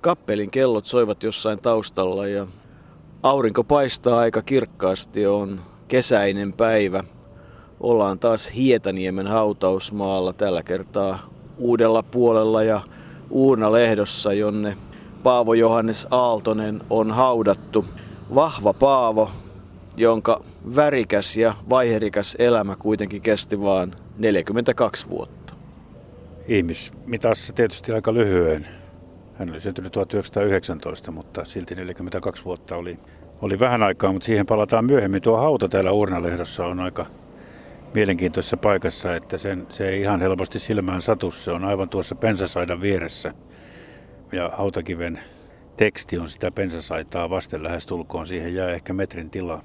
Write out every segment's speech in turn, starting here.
Kappelin kellot soivat jossain taustalla ja aurinko paistaa aika kirkkaasti. On kesäinen päivä. Ollaan taas Hietaniemen hautausmaalla tällä kertaa uudella puolella ja Uuna-lehdossa, jonne Paavo Johannes Aaltonen on haudattu. Vahva Paavo, jonka värikäs ja vaiherikas elämä kuitenkin kesti vain 42 vuotta. Ihmismitassa tietysti aika lyhyen. Hän oli syntynyt 1919, mutta silti 42 vuotta oli, oli vähän aikaa, mutta siihen palataan myöhemmin. Tuo hauta täällä Uurnalehdossa on aika mielenkiintoisessa paikassa, että sen, se ei ihan helposti silmään satu. Se on aivan tuossa pensasaidan vieressä ja hautakiven teksti on sitä pensasaitaa vasten lähes tulkoon. Siihen jää ehkä metrin tila.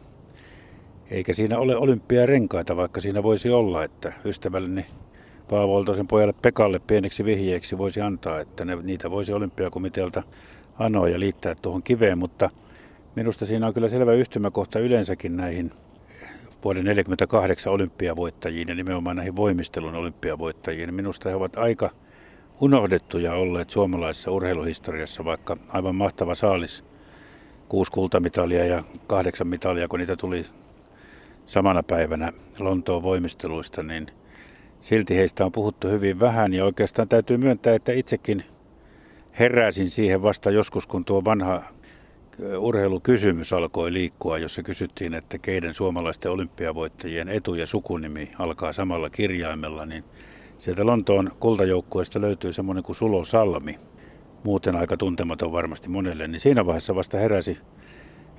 Eikä siinä ole olympiarenkaita, vaikka siinä voisi olla, että ystävälleni Paavo pojalle Pekalle pieneksi vihjeeksi voisi antaa, että ne, niitä voisi olympiakomitealta anoa ja liittää tuohon kiveen, mutta minusta siinä on kyllä selvä yhtymäkohta yleensäkin näihin vuoden 1948 olympiavoittajiin ja nimenomaan näihin voimistelun olympiavoittajiin. Minusta he ovat aika unohdettuja olleet suomalaisessa urheiluhistoriassa, vaikka aivan mahtava saalis, kuusi kultamitalia ja kahdeksan mitalia, kun niitä tuli samana päivänä Lontoon voimisteluista, niin silti heistä on puhuttu hyvin vähän ja oikeastaan täytyy myöntää, että itsekin heräsin siihen vasta joskus, kun tuo vanha urheilukysymys alkoi liikkua, jossa kysyttiin, että keiden suomalaisten olympiavoittajien etu- ja sukunimi alkaa samalla kirjaimella, niin sieltä Lontoon kultajoukkueesta löytyy semmoinen kuin Sulo Salmi, muuten aika tuntematon varmasti monelle, niin siinä vaiheessa vasta heräsi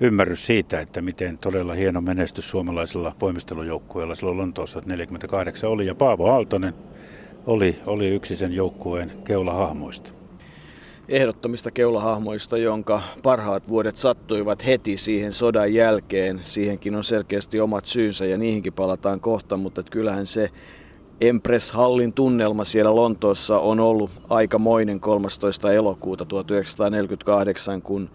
ymmärrys siitä, että miten todella hieno menestys suomalaisella voimistelujoukkueella silloin Lontoossa 48 oli. Ja Paavo Aaltonen oli, oli yksi sen joukkueen keulahahmoista. Ehdottomista keulahahmoista, jonka parhaat vuodet sattuivat heti siihen sodan jälkeen. Siihenkin on selkeästi omat syynsä ja niihinkin palataan kohta, mutta kyllähän se Empress Hallin tunnelma siellä Lontoossa on ollut aikamoinen 13. elokuuta 1948, kun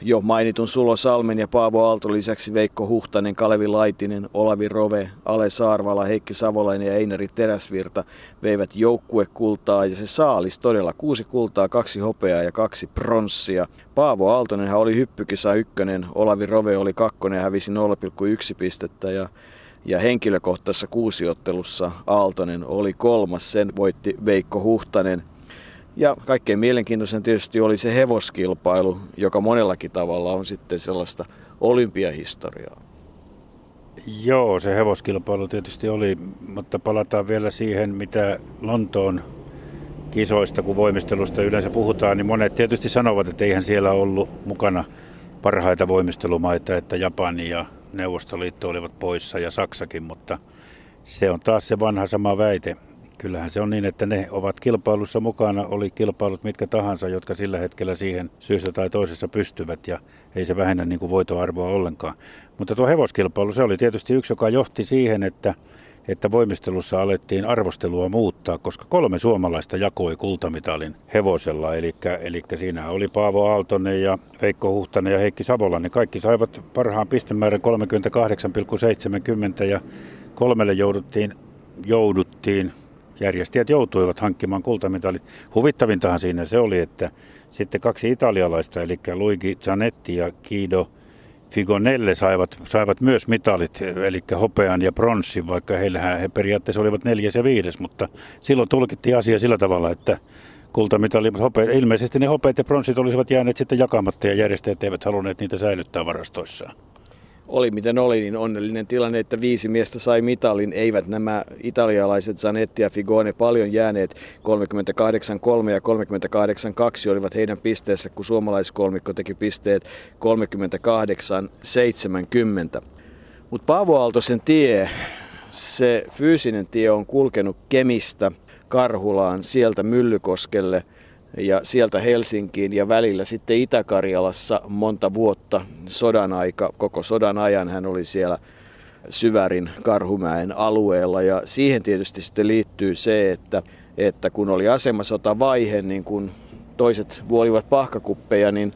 jo mainitun Sulo Salmen ja Paavo Aalto lisäksi Veikko Huhtanen, Kalevi Laitinen, Olavi Rove, Ale Saarvala, Heikki Savolainen ja Einari Teräsvirta veivät joukkuekultaa ja se saalis todella kuusi kultaa, kaksi hopeaa ja kaksi pronssia. Paavo Aaltonen oli hyppykisa ykkönen, Olavi Rove oli kakkonen ja hävisi 0,1 pistettä ja ja henkilökohtaisessa kuusiottelussa Aaltonen oli kolmas, sen voitti Veikko Huhtanen. Ja kaikkein mielenkiintoisen tietysti oli se hevoskilpailu, joka monellakin tavalla on sitten sellaista olympiahistoriaa. Joo, se hevoskilpailu tietysti oli, mutta palataan vielä siihen, mitä Lontoon kisoista, kun voimistelusta yleensä puhutaan, niin monet tietysti sanovat, että eihän siellä ollut mukana parhaita voimistelumaita, että Japani ja Neuvostoliitto olivat poissa ja Saksakin, mutta se on taas se vanha sama väite. Kyllähän se on niin, että ne ovat kilpailussa mukana, oli kilpailut mitkä tahansa, jotka sillä hetkellä siihen syystä tai toisessa pystyvät ja ei se vähennä niin kuin voitoarvoa ollenkaan. Mutta tuo hevoskilpailu, se oli tietysti yksi, joka johti siihen, että, että voimistelussa alettiin arvostelua muuttaa, koska kolme suomalaista jakoi kultamitalin hevosella. Eli, eli siinä oli Paavo Aaltonen ja Veikko Huhtanen ja Heikki Savola, niin kaikki saivat parhaan pistemäärän 38,70 ja kolmelle jouduttiin, jouduttiin järjestäjät joutuivat hankkimaan kultamitalit. Huvittavintahan siinä se oli, että sitten kaksi italialaista, eli Luigi Zanetti ja Guido Figonelle saivat, saivat myös mitalit, eli hopean ja pronssin, vaikka heillähän he periaatteessa olivat neljäs ja viides, mutta silloin tulkittiin asia sillä tavalla, että kultamitali, hope, ilmeisesti ne hopeat ja pronssit olisivat jääneet sitten jakamatta ja järjestäjät eivät halunneet niitä säilyttää varastoissaan oli miten oli, niin onnellinen tilanne, että viisi miestä sai mitalin. Eivät nämä italialaiset Zanetti ja Figone paljon jääneet 38-3 ja 38-2 olivat heidän pisteessä, kun suomalaiskolmikko teki pisteet 38-70. Mutta Paavo Aaltosen tie, se fyysinen tie on kulkenut Kemistä Karhulaan, sieltä Myllykoskelle – ja sieltä Helsinkiin ja välillä sitten Itä-Karjalassa monta vuotta sodan aika, koko sodan ajan hän oli siellä Syvärin Karhumäen alueella. Ja siihen tietysti sitten liittyy se, että, että kun oli asemasota vaihe, niin kun toiset vuolivat pahkakuppeja, niin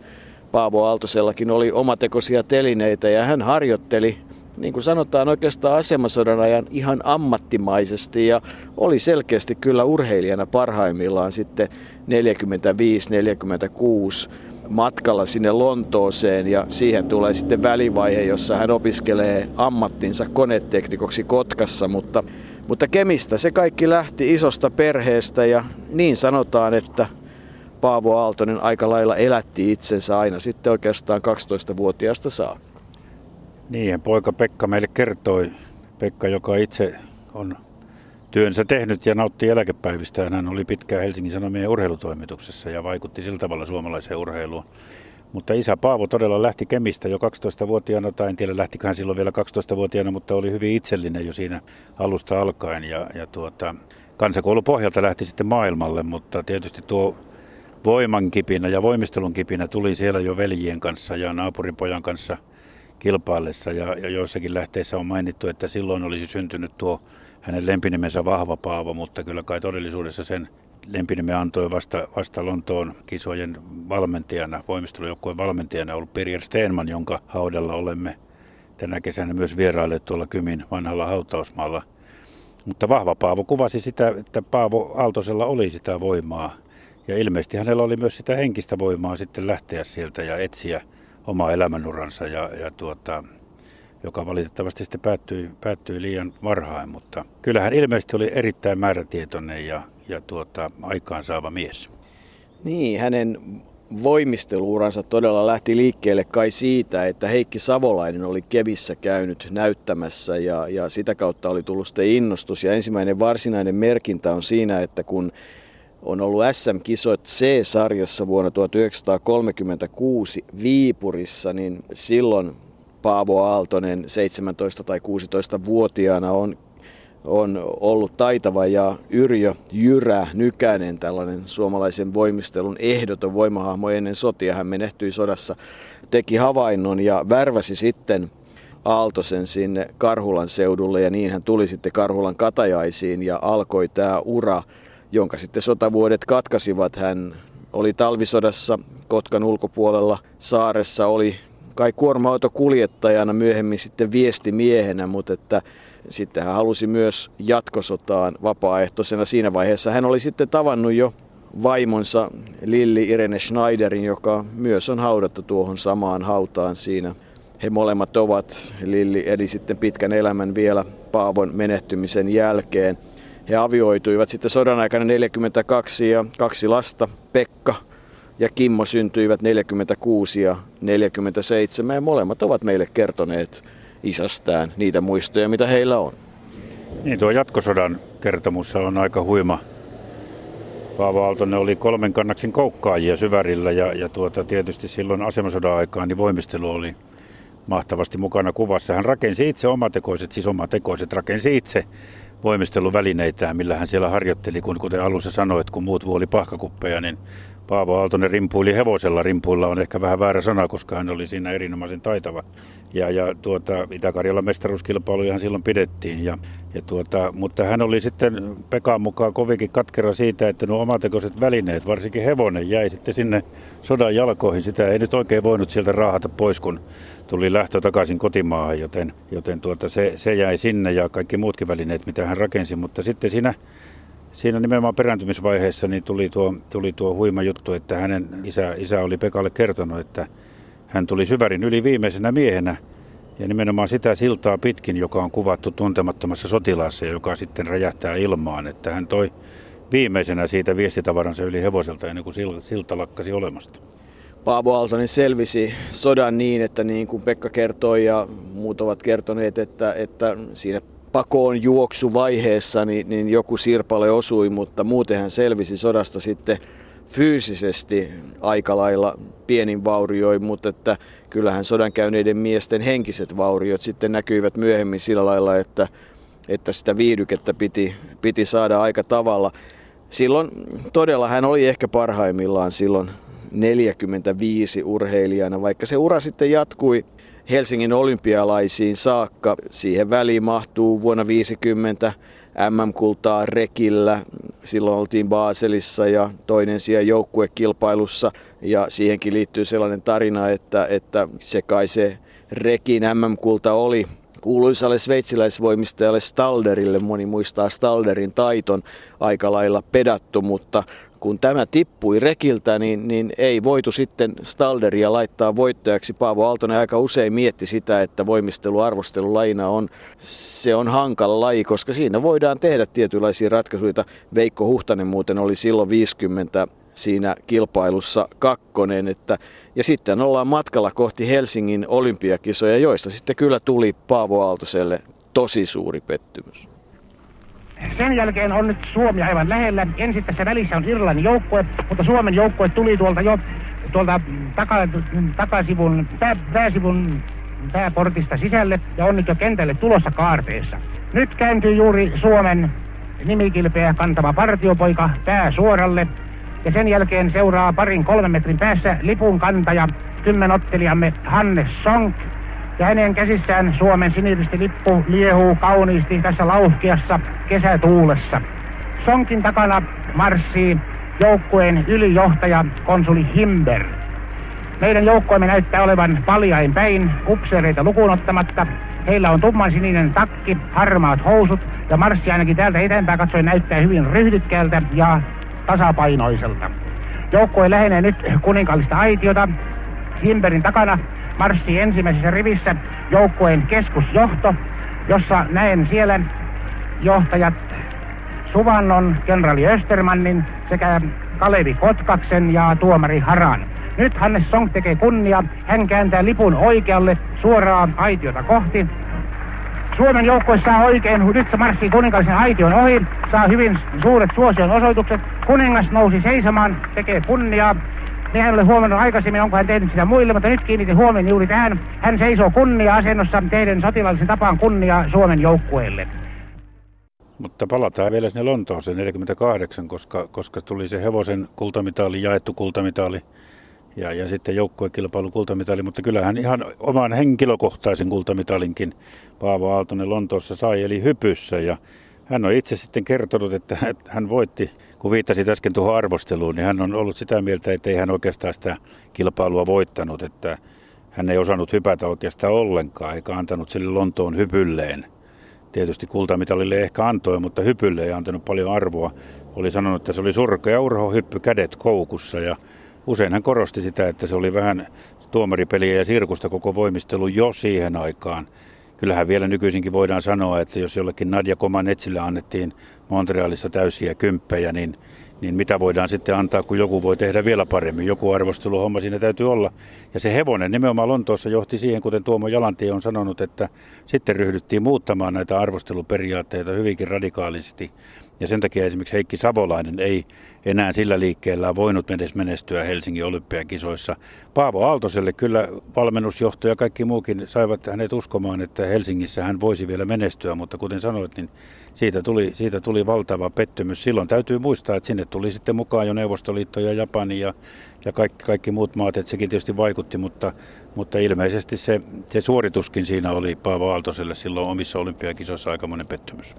Paavo Aaltosellakin oli omatekoisia telineitä ja hän harjoitteli niin kuin sanotaan oikeastaan asemasodan ajan ihan ammattimaisesti ja oli selkeästi kyllä urheilijana parhaimmillaan sitten 45-46 matkalla sinne Lontooseen ja siihen tulee sitten välivaihe, jossa hän opiskelee ammattinsa koneteknikoksi Kotkassa, mutta, mutta Kemistä se kaikki lähti isosta perheestä ja niin sanotaan, että Paavo Aaltonen aika lailla elätti itsensä aina sitten oikeastaan 12-vuotiaasta saakka. Niin, poika Pekka meille kertoi, Pekka, joka itse on työnsä tehnyt ja nautti eläkepäivistä. Hän oli pitkään Helsingin Sanomien urheilutoimituksessa ja vaikutti sillä tavalla suomalaiseen urheiluun. Mutta isä Paavo todella lähti Kemistä jo 12-vuotiaana, tai en tiedä lähtikö hän silloin vielä 12-vuotiaana, mutta oli hyvin itsellinen jo siinä alusta alkaen. Ja, ja tuota, kansakoulun pohjalta lähti sitten maailmalle, mutta tietysti tuo voiman kipinä ja voimistelun kipinä tuli siellä jo veljien kanssa ja naapurin pojan kanssa kilpaillessa. Ja, ja joissakin lähteissä on mainittu, että silloin olisi syntynyt tuo hänen lempinimensä Vahva Paavo, mutta kyllä kai todellisuudessa sen lempinimen antoi vasta, vasta Lontoon kisojen valmentajana, voimistelujoukkueen valmentajana ollut Pirjer Steenman, jonka haudella olemme tänä kesänä myös vierailleet tuolla Kymin vanhalla hautausmaalla. Mutta vahva Paavo kuvasi sitä, että Paavo Aaltosella oli sitä voimaa. Ja ilmeisesti hänellä oli myös sitä henkistä voimaa sitten lähteä sieltä ja etsiä omaa elämänuransa. Ja, ja tuota, joka valitettavasti sitten päättyi, päättyi liian varhain, mutta kyllähän ilmeisesti oli erittäin määrätietoinen ja, ja tuota, aikaansaava mies. Niin, hänen voimisteluuransa todella lähti liikkeelle kai siitä, että Heikki Savolainen oli Kevissä käynyt näyttämässä ja, ja sitä kautta oli tullut sitten innostus. Ja ensimmäinen varsinainen merkintä on siinä, että kun on ollut SM-kisot C-sarjassa vuonna 1936 Viipurissa, niin silloin Paavo Aaltonen 17- tai 16-vuotiaana on, on ollut taitava ja Yrjö Jyrä Nykänen, tällainen suomalaisen voimistelun ehdoton voimahahmo ennen sotia. Hän menehtyi sodassa, teki havainnon ja värväsi sitten Aaltosen sinne Karhulan seudulle ja niin hän tuli sitten Karhulan katajaisiin ja alkoi tämä ura, jonka sitten sotavuodet katkasivat. Hän oli talvisodassa Kotkan ulkopuolella saaressa, oli kai kuorma-autokuljettajana, myöhemmin sitten viestimiehenä, mutta että sitten hän halusi myös jatkosotaan vapaaehtoisena. Siinä vaiheessa hän oli sitten tavannut jo vaimonsa Lilli Irene Schneiderin, joka myös on haudattu tuohon samaan hautaan siinä. He molemmat ovat, Lilli eli sitten pitkän elämän vielä Paavon menehtymisen jälkeen. He avioituivat sitten sodan aikana 42 ja kaksi lasta, Pekka ja Kimmo syntyivät 46 ja 47 ja molemmat ovat meille kertoneet isästään niitä muistoja, mitä heillä on. Niin, tuo jatkosodan kertomus on aika huima. Paavo Aaltonen oli kolmen kannaksin koukkaajia syvärillä ja, ja tuota, tietysti silloin asemasodan aikaan niin voimistelu oli mahtavasti mukana kuvassa. Hän rakensi itse omatekoiset, siis omatekoiset, rakensi itse voimisteluvälineitään, millä hän siellä harjoitteli, kun kuten alussa sanoit, kun muut vuoli pahkakuppeja, niin Paavo Aaltonen rimpuili hevosella. Rimpuilla on ehkä vähän väärä sana, koska hän oli siinä erinomaisen taitava. Ja, ja tuota, Itä-Karjalan mestaruuskilpailujahan silloin pidettiin. Ja, ja tuota, mutta hän oli sitten Pekan mukaan kovinkin katkera siitä, että nuo omatekoiset välineet, varsinkin hevonen, jäi sitten sinne sodan jalkoihin. Sitä ei nyt oikein voinut sieltä raahata pois, kun tuli lähtö takaisin kotimaahan, joten, joten tuota, se, se jäi sinne ja kaikki muutkin välineet, mitä hän rakensi. Mutta sitten siinä Siinä nimenomaan perääntymisvaiheessa niin tuli, tuo, tuli tuo huima juttu, että hänen isä, isä oli Pekalle kertonut, että hän tuli Syvärin yli viimeisenä miehenä ja nimenomaan sitä siltaa pitkin, joka on kuvattu tuntemattomassa sotilaassa ja joka sitten räjähtää ilmaan, että hän toi viimeisenä siitä viestitavaransa yli hevoselta ennen kuin silta lakkasi olemasta. Paavo Aaltonen selvisi sodan niin, että niin kuin Pekka kertoi ja muut ovat kertoneet, että, että siinä pakoon juoksuvaiheessa niin, niin joku sirpale osui, mutta muuten hän selvisi sodasta sitten fyysisesti aika lailla pienin vaurioi, mutta että kyllähän sodan käyneiden miesten henkiset vauriot sitten näkyivät myöhemmin sillä lailla, että, että sitä viihdykettä piti, piti saada aika tavalla. Silloin todella hän oli ehkä parhaimmillaan silloin 45 urheilijana, vaikka se ura sitten jatkui Helsingin olympialaisiin saakka. Siihen väliin mahtuu vuonna 50 MM-kultaa rekillä. Silloin oltiin Baselissa ja toinen siellä joukkuekilpailussa. Ja siihenkin liittyy sellainen tarina, että, että se kai se rekin MM-kulta oli kuuluisalle sveitsiläisvoimistajalle Stalderille. Moni muistaa Stalderin taiton aika lailla pedattu, mutta kun tämä tippui rekiltä, niin, niin ei voitu sitten Stalderia laittaa voittajaksi. Paavo Aaltonen aika usein mietti sitä, että voimistelu arvostelulajina on, se on hankala laji, koska siinä voidaan tehdä tietynlaisia ratkaisuja. Veikko Huhtanen muuten oli silloin 50 siinä kilpailussa kakkonen. Että, ja sitten ollaan matkalla kohti Helsingin olympiakisoja, joista sitten kyllä tuli Paavo Aaltoselle tosi suuri pettymys. Sen jälkeen on nyt Suomi aivan lähellä. Ensin tässä välissä on Irlannin joukkue, mutta Suomen joukkue tuli tuolta jo tuolta taka, takasivun, pää, pääsivun pääportista sisälle ja on nyt jo kentälle tulossa kaarteessa. Nyt kääntyy juuri Suomen nimikilpeä kantava partiopoika pää suoralle ja sen jälkeen seuraa parin kolmen metrin päässä lipun kantaja kymmenottelijamme Hannes Sonk ja hänen käsissään Suomen lippu liehuu kauniisti tässä lauhkeassa kesätuulessa. Sonkin takana marssii joukkueen ylijohtaja konsuli Himber. Meidän joukkoemme näyttää olevan paljain päin, upseereita lukuun ottamatta. Heillä on tummansininen takki, harmaat housut ja marssi ainakin täältä eteenpäin katsoen näyttää hyvin ryhdykkäältä ja tasapainoiselta. Joukkue lähenee nyt kuninkaallista aitiota. Himberin takana marssii ensimmäisessä rivissä joukkueen keskusjohto, jossa näen siellä johtajat Suvannon, kenraali Östermannin sekä Kalevi Kotkaksen ja tuomari Haran. Nyt Hannes Song tekee kunnia. Hän kääntää lipun oikealle suoraan aitiota kohti. Suomen joukkue saa oikein, nyt se marssii kuninkaallisen aition ohi, saa hyvin suuret suosion osoitukset. Kuningas nousi seisomaan, tekee kunniaa. Minä en ole huomannut aikaisemmin, onko hän tehnyt sitä muille, mutta nyt kiinnitin huomioon juuri tähän. Hän seisoo kunnia-asennossa teidän sotilaallisen tapaan kunnia Suomen joukkueelle. Mutta palataan vielä sinne Lontooseen 48, koska, koska tuli se hevosen kultamitali, jaettu kultamitali ja, ja sitten joukkuekilpailun kultamitali, mutta kyllähän ihan oman henkilökohtaisen kultamitalinkin Paavo Aaltonen Lontoossa sai, eli hypyssä. Ja hän on itse sitten kertonut, että hän voitti, kun viittasit äsken tuohon arvosteluun, niin hän on ollut sitä mieltä, että ei hän oikeastaan sitä kilpailua voittanut, että hän ei osannut hypätä oikeastaan ollenkaan, eikä antanut sille Lontoon hypylleen. Tietysti kultamitalille ehkä antoi, mutta hypylle ei antanut paljon arvoa. Oli sanonut, että se oli surkea urho hyppy kädet koukussa ja usein hän korosti sitä, että se oli vähän tuomaripeliä ja sirkusta koko voimistelu jo siihen aikaan. Kyllähän vielä nykyisinkin voidaan sanoa, että jos jollekin Nadja Komanetsille annettiin Montrealissa täysiä kymppejä, niin, niin mitä voidaan sitten antaa, kun joku voi tehdä vielä paremmin. Joku arvosteluhomma siinä täytyy olla. Ja se hevonen nimenomaan Lontoossa johti siihen, kuten Tuomo Jalantie on sanonut, että sitten ryhdyttiin muuttamaan näitä arvosteluperiaatteita hyvinkin radikaalisti. Ja sen takia esimerkiksi Heikki Savolainen ei enää sillä liikkeellä voinut edes menestyä Helsingin olympiakisoissa. Paavo Aaltoselle kyllä valmennusjohto ja kaikki muukin saivat hänet uskomaan, että Helsingissä hän voisi vielä menestyä, mutta kuten sanoit, niin siitä tuli, siitä tuli valtava pettymys. Silloin täytyy muistaa, että sinne tuli sitten mukaan jo Neuvostoliitto ja Japani ja, ja kaikki, kaikki muut maat, että sekin tietysti vaikutti, mutta, mutta ilmeisesti se, se suorituskin siinä oli Paavo Aaltoselle silloin omissa olympiakisoissa aikamoinen pettymys.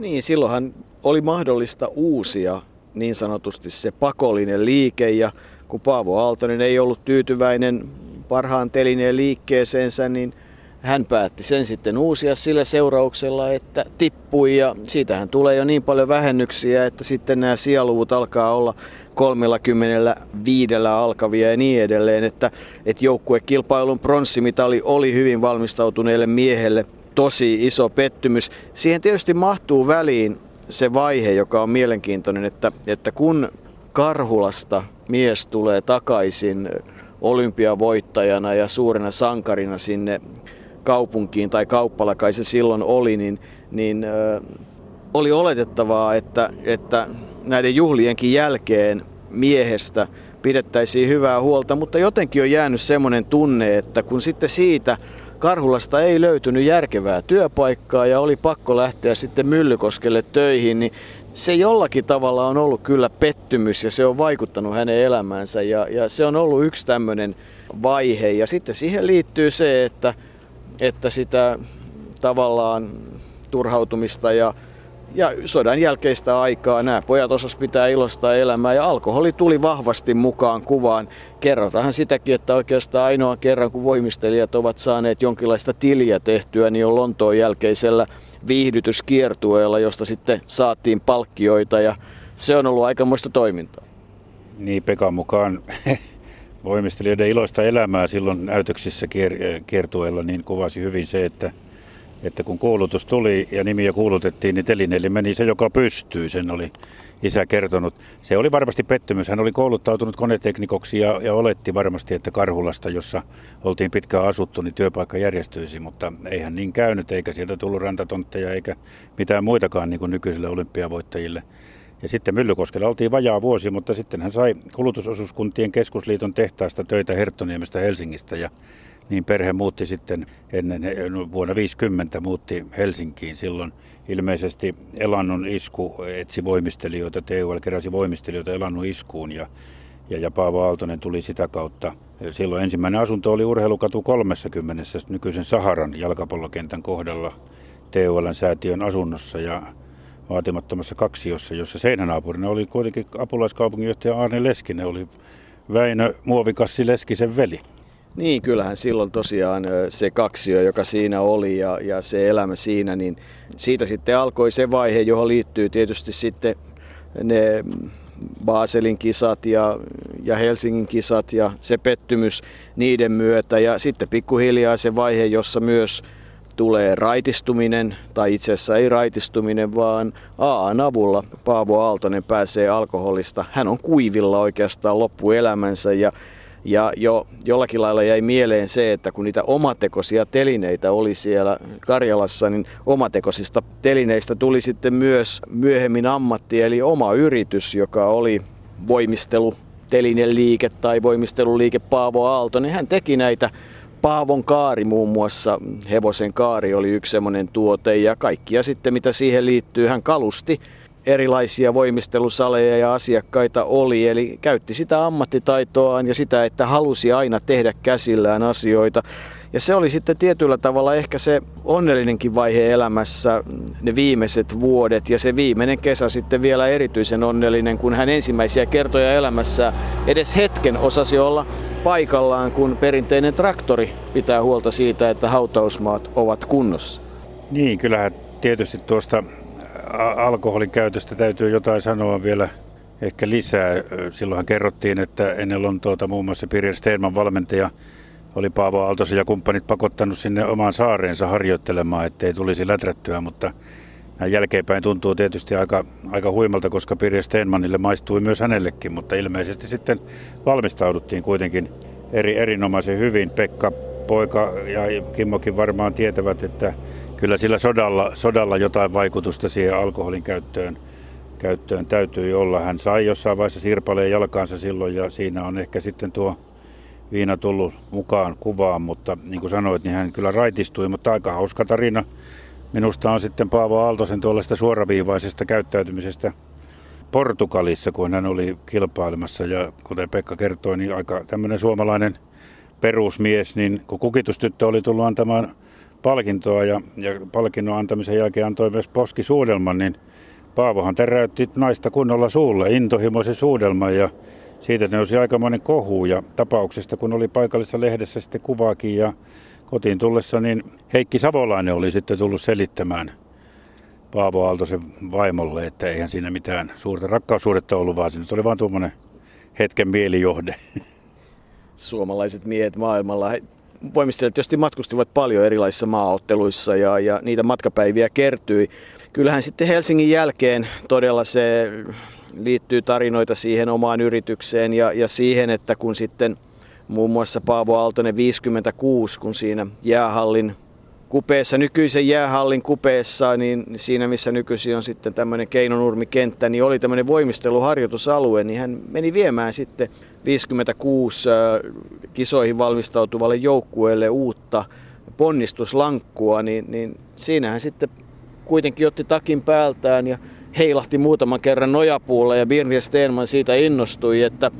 Niin, silloinhan oli mahdollista uusia niin sanotusti se pakollinen liike ja kun Paavo Aaltonen ei ollut tyytyväinen parhaan telineen liikkeeseensä, niin hän päätti sen sitten uusia sillä seurauksella, että tippui ja siitähän tulee jo niin paljon vähennyksiä, että sitten nämä sijaluvut alkaa olla 35 alkavia ja niin edelleen, että, että joukkuekilpailun pronssimitali oli hyvin valmistautuneelle miehelle tosi iso pettymys. Siihen tietysti mahtuu väliin se vaihe, joka on mielenkiintoinen, että, että kun Karhulasta mies tulee takaisin olympiavoittajana ja suurena sankarina sinne kaupunkiin tai kauppala kai se silloin oli, niin, niin ö, oli oletettavaa, että, että näiden juhlienkin jälkeen miehestä pidettäisiin hyvää huolta, mutta jotenkin on jäänyt semmoinen tunne, että kun sitten siitä Karhulasta ei löytynyt järkevää työpaikkaa ja oli pakko lähteä sitten Myllykoskelle töihin, niin se jollakin tavalla on ollut kyllä pettymys ja se on vaikuttanut hänen elämäänsä ja, ja se on ollut yksi tämmöinen vaihe. Ja sitten siihen liittyy se, että, että sitä tavallaan turhautumista ja ja sodan jälkeistä aikaa nämä pojat osas pitää ilostaa elämää ja alkoholi tuli vahvasti mukaan kuvaan. Kerrotaan sitäkin, että oikeastaan ainoa kerran kun voimistelijat ovat saaneet jonkinlaista tiliä tehtyä, niin on Lontoon jälkeisellä viihdytyskiertueella, josta sitten saatiin palkkioita ja se on ollut aikamoista toimintaa. Niin, Pekan mukaan voimistelijoiden iloista elämää silloin näytöksissä kiertueella niin kuvasi hyvin se, että että kun kuulutus tuli ja nimiä kuulutettiin, niin telineelle meni se, joka pystyy. Sen oli isä kertonut. Se oli varmasti pettymys. Hän oli kouluttautunut koneteknikoksi ja, ja oletti varmasti, että Karhulasta, jossa oltiin pitkään asuttu, niin työpaikka järjestyisi. Mutta eihän niin käynyt, eikä sieltä tullut rantatontteja eikä mitään muitakaan niin kuin nykyisille olympiavoittajille. Ja sitten Myllykoskella oltiin vajaa vuosi, mutta sitten hän sai kulutusosuuskuntien keskusliiton tehtaasta töitä Herttoniemestä Helsingistä ja niin perhe muutti sitten ennen no, vuonna 50 muutti Helsinkiin silloin. Ilmeisesti Elannon isku etsi voimistelijoita, TUL keräsi voimistelijoita Elannon iskuun ja, ja, ja Paavo Aaltonen tuli sitä kautta. Silloin ensimmäinen asunto oli Urheilukatu 30, nykyisen Saharan jalkapallokentän kohdalla TULn säätiön asunnossa ja vaatimattomassa kaksiossa, jossa seinänaapurina oli kuitenkin apulaiskaupunginjohtaja Arne Leskinen, oli Väinö Muovikassi Leskisen veli. Niin, kyllähän silloin tosiaan se kaksio, joka siinä oli ja, ja se elämä siinä, niin siitä sitten alkoi se vaihe, johon liittyy tietysti sitten ne Baselin kisat ja, ja Helsingin kisat ja se pettymys niiden myötä. Ja sitten pikkuhiljaa se vaihe, jossa myös tulee raitistuminen, tai itse asiassa ei raitistuminen, vaan AAn avulla Paavo Aaltonen pääsee alkoholista. Hän on kuivilla oikeastaan loppuelämänsä ja ja jo jollakin lailla jäi mieleen se, että kun niitä omatekoisia telineitä oli siellä Karjalassa, niin omatekoisista telineistä tuli sitten myös myöhemmin ammatti, eli oma yritys, joka oli voimistelu telineliike tai voimisteluliike Paavo Aalto, niin hän teki näitä Paavon kaari muun muassa, hevosen kaari oli yksi semmoinen tuote ja kaikkia sitten mitä siihen liittyy, hän kalusti erilaisia voimistelusaleja ja asiakkaita oli, eli käytti sitä ammattitaitoaan ja sitä, että halusi aina tehdä käsillään asioita. Ja se oli sitten tietyllä tavalla ehkä se onnellinenkin vaihe elämässä, ne viimeiset vuodet ja se viimeinen kesä sitten vielä erityisen onnellinen, kun hän ensimmäisiä kertoja elämässä edes hetken osasi olla paikallaan, kun perinteinen traktori pitää huolta siitä, että hautausmaat ovat kunnossa. Niin, kyllähän tietysti tuosta alkoholin käytöstä täytyy jotain sanoa vielä ehkä lisää. Silloinhan kerrottiin, että ennen on tuota, muun muassa Pirjer Steenman valmentaja oli Paavo Aaltosen ja kumppanit pakottanut sinne omaan saareensa harjoittelemaan, ettei tulisi läträttyä, mutta näin jälkeenpäin tuntuu tietysti aika, aika huimalta, koska Pirje Steenmanille maistui myös hänellekin, mutta ilmeisesti sitten valmistauduttiin kuitenkin eri, erinomaisen hyvin. Pekka, poika ja Kimmokin varmaan tietävät, että kyllä sillä sodalla, sodalla jotain vaikutusta siihen alkoholin käyttöön, käyttöön täytyy olla. Hän sai jossain vaiheessa sirpaleen jalkaansa silloin ja siinä on ehkä sitten tuo viina tullut mukaan kuvaan, mutta niin kuin sanoit, niin hän kyllä raitistui, mutta aika hauska tarina. Minusta on sitten Paavo Aaltosen tuollaista suoraviivaisesta käyttäytymisestä Portugalissa, kun hän oli kilpailemassa ja kuten Pekka kertoi, niin aika tämmöinen suomalainen perusmies, niin kun kukitustyttö oli tullut antamaan palkintoa ja, ja palkinnon antamisen jälkeen antoi myös poskisuudelman, niin Paavohan teräytti naista kunnolla suulle, intohimoisen suudelman ja siitä nousi aikamoinen kohu ja tapauksesta, kun oli paikallisessa lehdessä sitten kuvaakin ja kotiin tullessa, niin Heikki Savolainen oli sitten tullut selittämään Paavo Aaltosen vaimolle, että eihän siinä mitään suurta rakkaussuhdetta ollut, vaan siinä oli vain tuommoinen hetken mielijohde. Suomalaiset miehet maailmalla, voimistelijat tietysti matkustivat paljon erilaisissa maaotteluissa ja, ja niitä matkapäiviä kertyi. Kyllähän sitten Helsingin jälkeen todella se liittyy tarinoita siihen omaan yritykseen ja, ja siihen, että kun sitten muun muassa Paavo Aaltonen 56, kun siinä jäähallin kupeessa, nykyisen jäähallin kupeessa, niin siinä missä nykyisin on sitten tämmöinen keinonurmikenttä, niin oli tämmöinen voimisteluharjoitusalue, niin hän meni viemään sitten 56 kisoihin valmistautuvalle joukkueelle uutta ponnistuslankkua, niin, niin siinähän sitten kuitenkin otti takin päältään ja heilahti muutaman kerran nojapuulla ja Birger Stenman siitä innostui, että,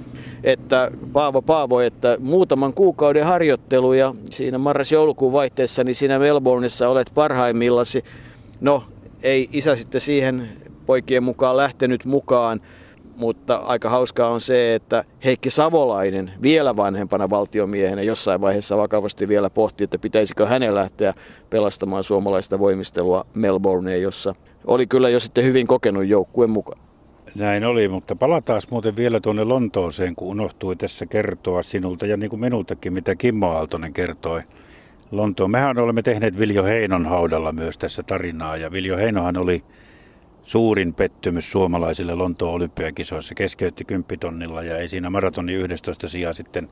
että Paavo Paavo, että muutaman kuukauden harjoittelu ja siinä marras-joulukuun vaihteessa, niin siinä Melbourneissa olet parhaimmillasi. No, ei isä sitten siihen poikien mukaan lähtenyt mukaan, mutta aika hauskaa on se, että Heikki Savolainen vielä vanhempana valtiomiehenä jossain vaiheessa vakavasti vielä pohti, että pitäisikö hänen lähteä pelastamaan suomalaista voimistelua Melbourneen, jossa oli kyllä jo sitten hyvin kokenut joukkueen mukaan. Näin oli, mutta palataan muuten vielä tuonne Lontooseen, kun unohtui tässä kertoa sinulta ja niin kuin minultakin, mitä Kimmo Aaltonen kertoi. Lontoon. Mehän olemme tehneet Viljo Heinon haudalla myös tässä tarinaa ja Viljo Heinohan oli suurin pettymys suomalaisille Lontoon olympiakisoissa. Keskeytti kymppitonnilla ja ei siinä maratoni 11 sijaa sitten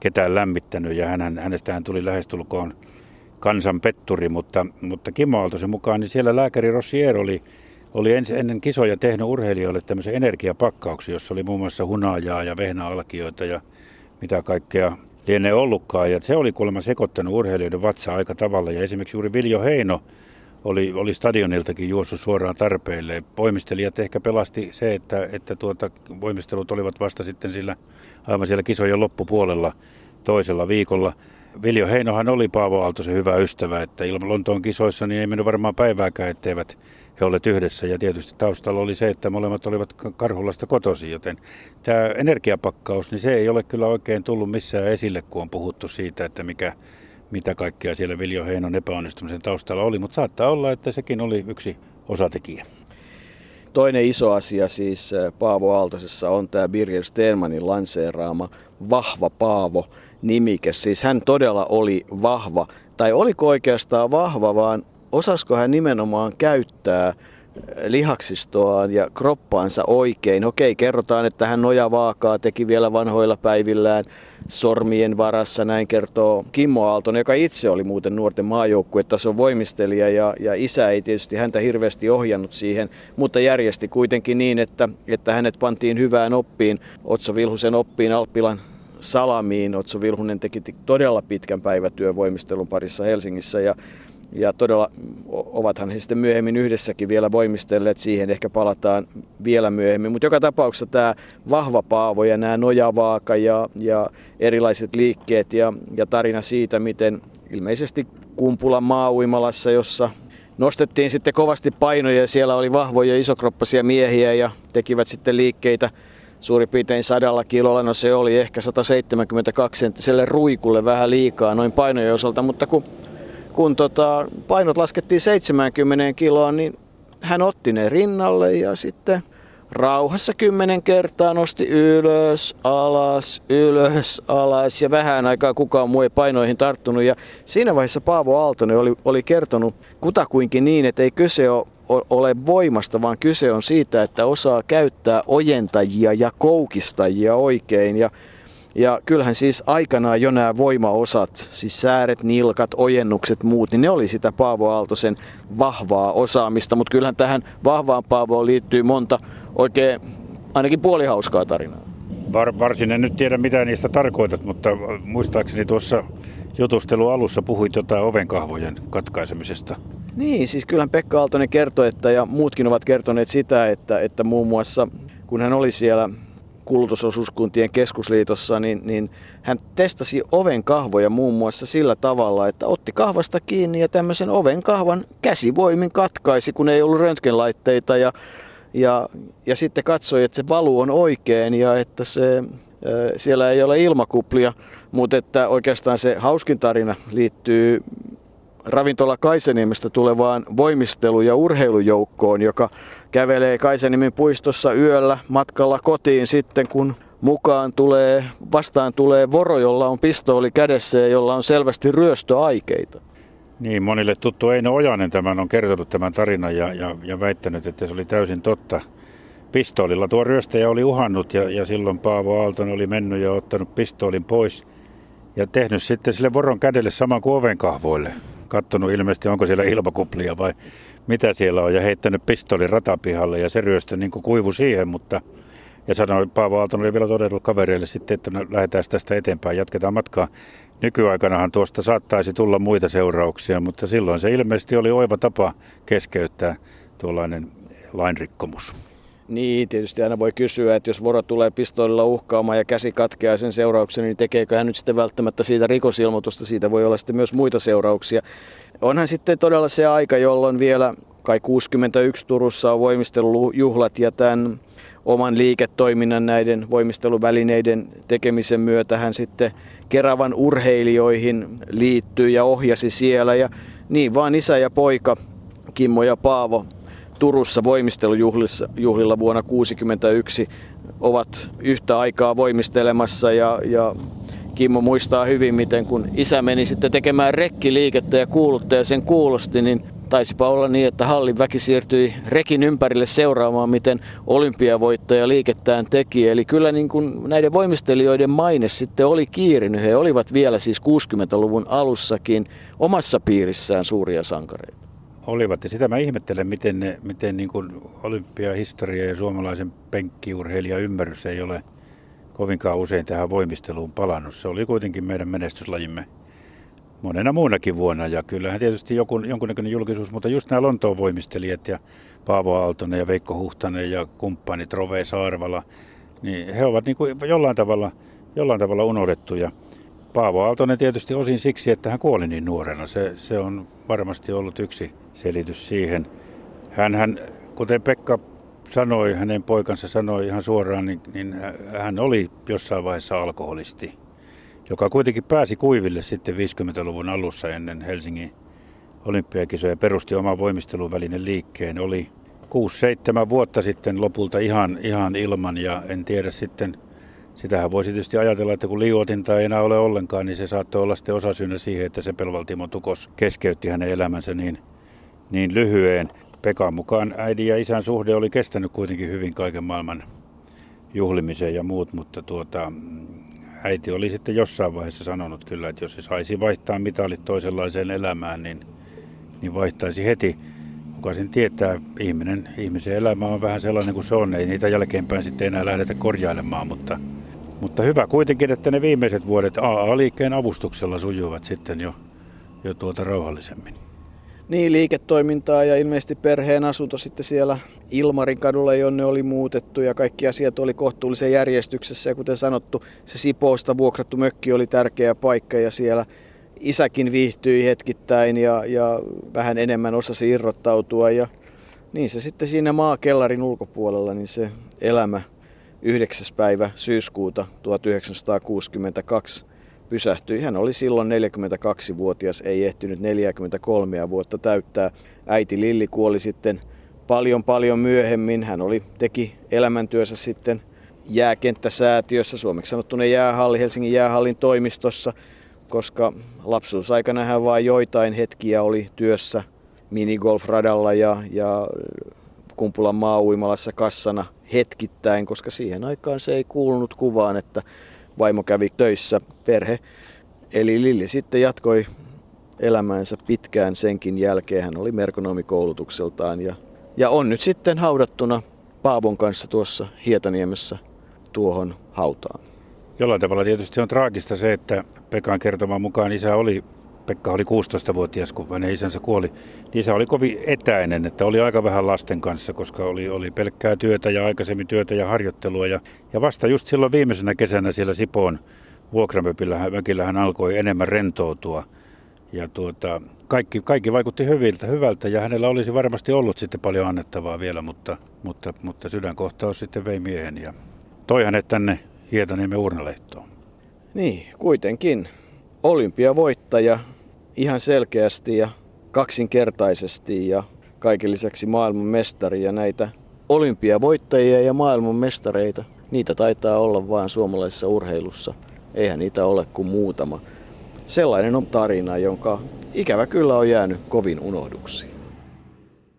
ketään lämmittänyt ja hän, hänestähän tuli lähestulkoon kansan petturi, mutta, mutta Kimmo Aaltosen mukaan niin siellä lääkäri Rossier oli, oli ens, ennen kisoja tehnyt urheilijoille tämmöisen energiapakkauksen, jossa oli muun muassa hunajaa ja vehnäalkioita ja mitä kaikkea lienee ollutkaan. Ja se oli kuulemma sekoittanut urheilijoiden vatsaa aika tavalla. Ja esimerkiksi juuri Viljo Heino oli, oli stadioniltakin juossut suoraan tarpeille. Voimistelijat ehkä pelasti se, että, että tuota, voimistelut olivat vasta sitten sillä aivan siellä kisojen loppupuolella toisella viikolla. Viljo Heinohan oli Paavo Aaltosen hyvä ystävä, että ilman Lontoon kisoissa niin ei mennyt varmaan päivääkään, etteivät he olleet yhdessä. Ja tietysti taustalla oli se, että molemmat olivat Karhulasta kotosi, joten tämä energiapakkaus, niin se ei ole kyllä oikein tullut missään esille, kun on puhuttu siitä, että mikä, mitä kaikkea siellä Viljo Heinon epäonnistumisen taustalla oli. Mutta saattaa olla, että sekin oli yksi osatekijä. Toinen iso asia siis äh, Paavo Aaltosessa on tämä Birger Stenmanin lanseeraama Vahva Paavo nimike. Siis hän todella oli vahva, tai oliko oikeastaan vahva, vaan osasko hän nimenomaan käyttää lihaksistoaan ja kroppaansa oikein. Okei, kerrotaan, että hän nojavaakaa teki vielä vanhoilla päivillään sormien varassa, näin kertoo Kimmo Aaltonen, joka itse oli muuten nuorten maajoukkuetason voimistelija ja, ja isä ei tietysti häntä hirveästi ohjannut siihen, mutta järjesti kuitenkin niin, että, että hänet pantiin hyvään oppiin, Otso Vilhusen oppiin Alppilan salamiin. Otso Vilhunen teki todella pitkän päivätyövoimistelun parissa Helsingissä ja ja todella ovathan he sitten myöhemmin yhdessäkin vielä voimistelleet siihen, ehkä palataan vielä myöhemmin. Mutta joka tapauksessa tämä vahva paavo ja nämä nojavaaka ja, ja erilaiset liikkeet ja, ja tarina siitä, miten ilmeisesti Kumpulan maauimalassa, jossa nostettiin sitten kovasti painoja ja siellä oli vahvoja isokroppasia miehiä ja tekivät sitten liikkeitä suurin piirtein sadalla kilolla, no se oli ehkä 172 senttiselle ruikulle vähän liikaa noin painojen osalta, mutta kun kun tota, painot laskettiin 70 kiloon, niin hän otti ne rinnalle ja sitten rauhassa kymmenen kertaa nosti ylös, alas, ylös, alas ja vähän aikaa kukaan muu ei painoihin tarttunut. Ja siinä vaiheessa Paavo Aaltonen oli, oli kertonut kutakuinkin niin, että ei kyse ole ole voimasta, vaan kyse on siitä, että osaa käyttää ojentajia ja koukistajia oikein. Ja ja kyllähän siis aikanaan jo nämä voimaosat, siis sääret, nilkat, ojennukset, muut, niin ne oli sitä Paavo Aaltosen vahvaa osaamista. Mutta kyllähän tähän vahvaan Paavoon liittyy monta oikein ainakin puolihauskaa tarinaa. Var, varsin en nyt tiedä mitä niistä tarkoitat, mutta muistaakseni tuossa jutustelu alussa puhuit jotain ovenkahvojen katkaisemisesta. Niin, siis kyllähän Pekka Aaltonen kertoi, että ja muutkin ovat kertoneet sitä, että, että muun muassa kun hän oli siellä kulutusosuuskuntien keskusliitossa, niin, niin hän testasi oven kahvoja muun muassa sillä tavalla, että otti kahvasta kiinni ja tämmöisen oven kahvan käsivoimin katkaisi, kun ei ollut röntgenlaitteita. Ja, ja, ja sitten katsoi, että se valu on oikein ja että se, siellä ei ole ilmakuplia, mutta että oikeastaan se hauskin tarina liittyy ravintola Kaiseniemestä tulevaan voimistelu- ja urheilujoukkoon, joka kävelee Kaiseniemen puistossa yöllä matkalla kotiin sitten, kun mukaan tulee, vastaan tulee voro, jolla on pistooli kädessä ja jolla on selvästi ryöstöaikeita. Niin, monille tuttu Eino Ojanen tämän on kertonut tämän tarinan ja, ja, ja väittänyt, että se oli täysin totta. Pistoolilla tuo ryöstäjä oli uhannut ja, ja silloin Paavo Aaltonen oli mennyt ja ottanut pistoolin pois ja tehnyt sitten sille voron kädelle saman kuin ovenkahvoille katsonut ilmeisesti, onko siellä ilmakuplia vai mitä siellä on, ja heittänyt pistolin ratapihalle, ja se ryöstö niin kuivu siihen, mutta ja sanoi, Paavo Aaltonen oli vielä todennut kavereille sitten, että no, lähdetään tästä eteenpäin, jatketaan matkaa. Nykyaikanahan tuosta saattaisi tulla muita seurauksia, mutta silloin se ilmeisesti oli oiva tapa keskeyttää tuollainen lainrikkomus. Niin, tietysti aina voi kysyä, että jos voro tulee pistoolilla uhkaamaan ja käsi katkeaa sen seurauksena, niin tekeekö hän nyt sitten välttämättä siitä rikosilmoitusta? Siitä voi olla sitten myös muita seurauksia. Onhan sitten todella se aika, jolloin vielä kai 61 Turussa on voimistelujuhlat ja tämän oman liiketoiminnan näiden voimisteluvälineiden tekemisen myötä hän sitten Keravan urheilijoihin liittyy ja ohjasi siellä. Ja niin vaan isä ja poika Kimmo ja Paavo Turussa voimistelujuhlilla vuonna 1961 ovat yhtä aikaa voimistelemassa ja, ja Kimmo muistaa hyvin, miten kun isä meni sitten tekemään rekkiliikettä ja kuuluttaja sen kuulosti, niin taisipa olla niin, että hallin väki siirtyi rekin ympärille seuraamaan, miten olympiavoittaja liikettään teki. Eli kyllä niin kuin näiden voimistelijoiden maine sitten oli kiirinyt. He olivat vielä siis 60-luvun alussakin omassa piirissään suuria sankareita. Olivat ja sitä mä ihmettelen, miten, ne, miten niin kuin olympiahistoria ja suomalaisen penkkiurheilijan ymmärrys ei ole kovinkaan usein tähän voimisteluun palannut. Se oli kuitenkin meidän menestyslajimme monena muunakin vuonna. Ja kyllähän tietysti joku, jonkunnäköinen julkisuus, mutta just nämä Lontoon voimistelijat ja Paavo Aaltonen ja Veikko Huhtanen ja kumppanit Rove Saarvala, niin he ovat niin kuin jollain, tavalla, jollain tavalla unohdettuja. Paavo Aaltonen tietysti osin siksi, että hän kuoli niin nuorena. Se, se on varmasti ollut yksi selitys siihen. Hän, hän, kuten Pekka sanoi, hänen poikansa sanoi ihan suoraan, niin, niin hän oli jossain vaiheessa alkoholisti joka kuitenkin pääsi kuiville sitten 50-luvun alussa ennen Helsingin olympiakisoja perusti oman voimisteluvälinen liikkeen. Oli 6-7 vuotta sitten lopulta ihan, ihan ilman ja en tiedä sitten, sitähän voisi tietysti ajatella, että kun liuotinta ei enää ole ollenkaan, niin se saattoi olla sitten osasyynä siihen, että Sepelvaltimo Tukos keskeytti hänen elämänsä niin, niin lyhyen. Pekan mukaan äidin ja isän suhde oli kestänyt kuitenkin hyvin kaiken maailman juhlimisen ja muut, mutta tuota, äiti oli sitten jossain vaiheessa sanonut kyllä, että jos se saisi vaihtaa mitalit toisenlaiseen elämään, niin, niin vaihtaisi heti. Kuka sen tietää, ihminen, ihmisen elämä on vähän sellainen kuin se on, ei niitä jälkeenpäin sitten enää lähdetä korjailemaan, mutta, mutta hyvä kuitenkin, että ne viimeiset vuodet AA-liikkeen avustuksella sujuvat sitten jo, jo tuota rauhallisemmin. Niin, liiketoimintaa ja ilmeisesti perheen asunto sitten siellä Ilmarin kadulla, jonne oli muutettu ja kaikki asiat oli kohtuullisen järjestyksessä. Ja kuten sanottu, se Sipoosta vuokrattu mökki oli tärkeä paikka ja siellä isäkin viihtyi hetkittäin ja, ja vähän enemmän osasi irrottautua. Ja niin se sitten siinä maakellarin ulkopuolella, niin se elämä 9. päivä syyskuuta 1962 pysähtyi. Hän oli silloin 42-vuotias, ei ehtinyt 43 vuotta täyttää. Äiti Lilli kuoli sitten paljon paljon myöhemmin. Hän oli, teki elämäntyössä sitten jääkenttäsäätiössä, suomeksi sanottuna jäähalli, Helsingin jäähallin toimistossa, koska lapsuusaikana hän vain joitain hetkiä oli työssä minigolfradalla ja, ja Kumpulan maa-uimalassa kassana hetkittäin, koska siihen aikaan se ei kuulunut kuvaan, että vaimo kävi töissä, perhe. Eli Lilli sitten jatkoi elämäänsä pitkään senkin jälkeen. Hän oli merkonomikoulutukseltaan ja, ja on nyt sitten haudattuna Paavon kanssa tuossa Hietaniemessä tuohon hautaan. Jollain tavalla tietysti on traagista se, että Pekan kertoman mukaan isä oli Pekka oli 16-vuotias, kun hänen isänsä kuoli. Niin isä oli kovin etäinen, että oli aika vähän lasten kanssa, koska oli, oli pelkkää työtä ja aikaisemmin työtä ja harjoittelua. Ja, ja vasta just silloin viimeisenä kesänä siellä Sipoon vuokramökillä hän alkoi enemmän rentoutua. Ja tuota, kaikki, kaikki vaikutti hyviltä, hyvältä ja hänellä olisi varmasti ollut sitten paljon annettavaa vielä, mutta, mutta, mutta sydänkohtaus sitten vei miehen ja toi hänet tänne Hietaniemen urnalehtoon. Niin, kuitenkin. Olympiavoittaja ihan selkeästi ja kaksinkertaisesti ja kaiken lisäksi maailman mestari ja näitä olympiavoittajia ja maailman mestareita, niitä taitaa olla vain suomalaisessa urheilussa. Eihän niitä ole kuin muutama. Sellainen on tarina, jonka ikävä kyllä on jäänyt kovin unohduksi.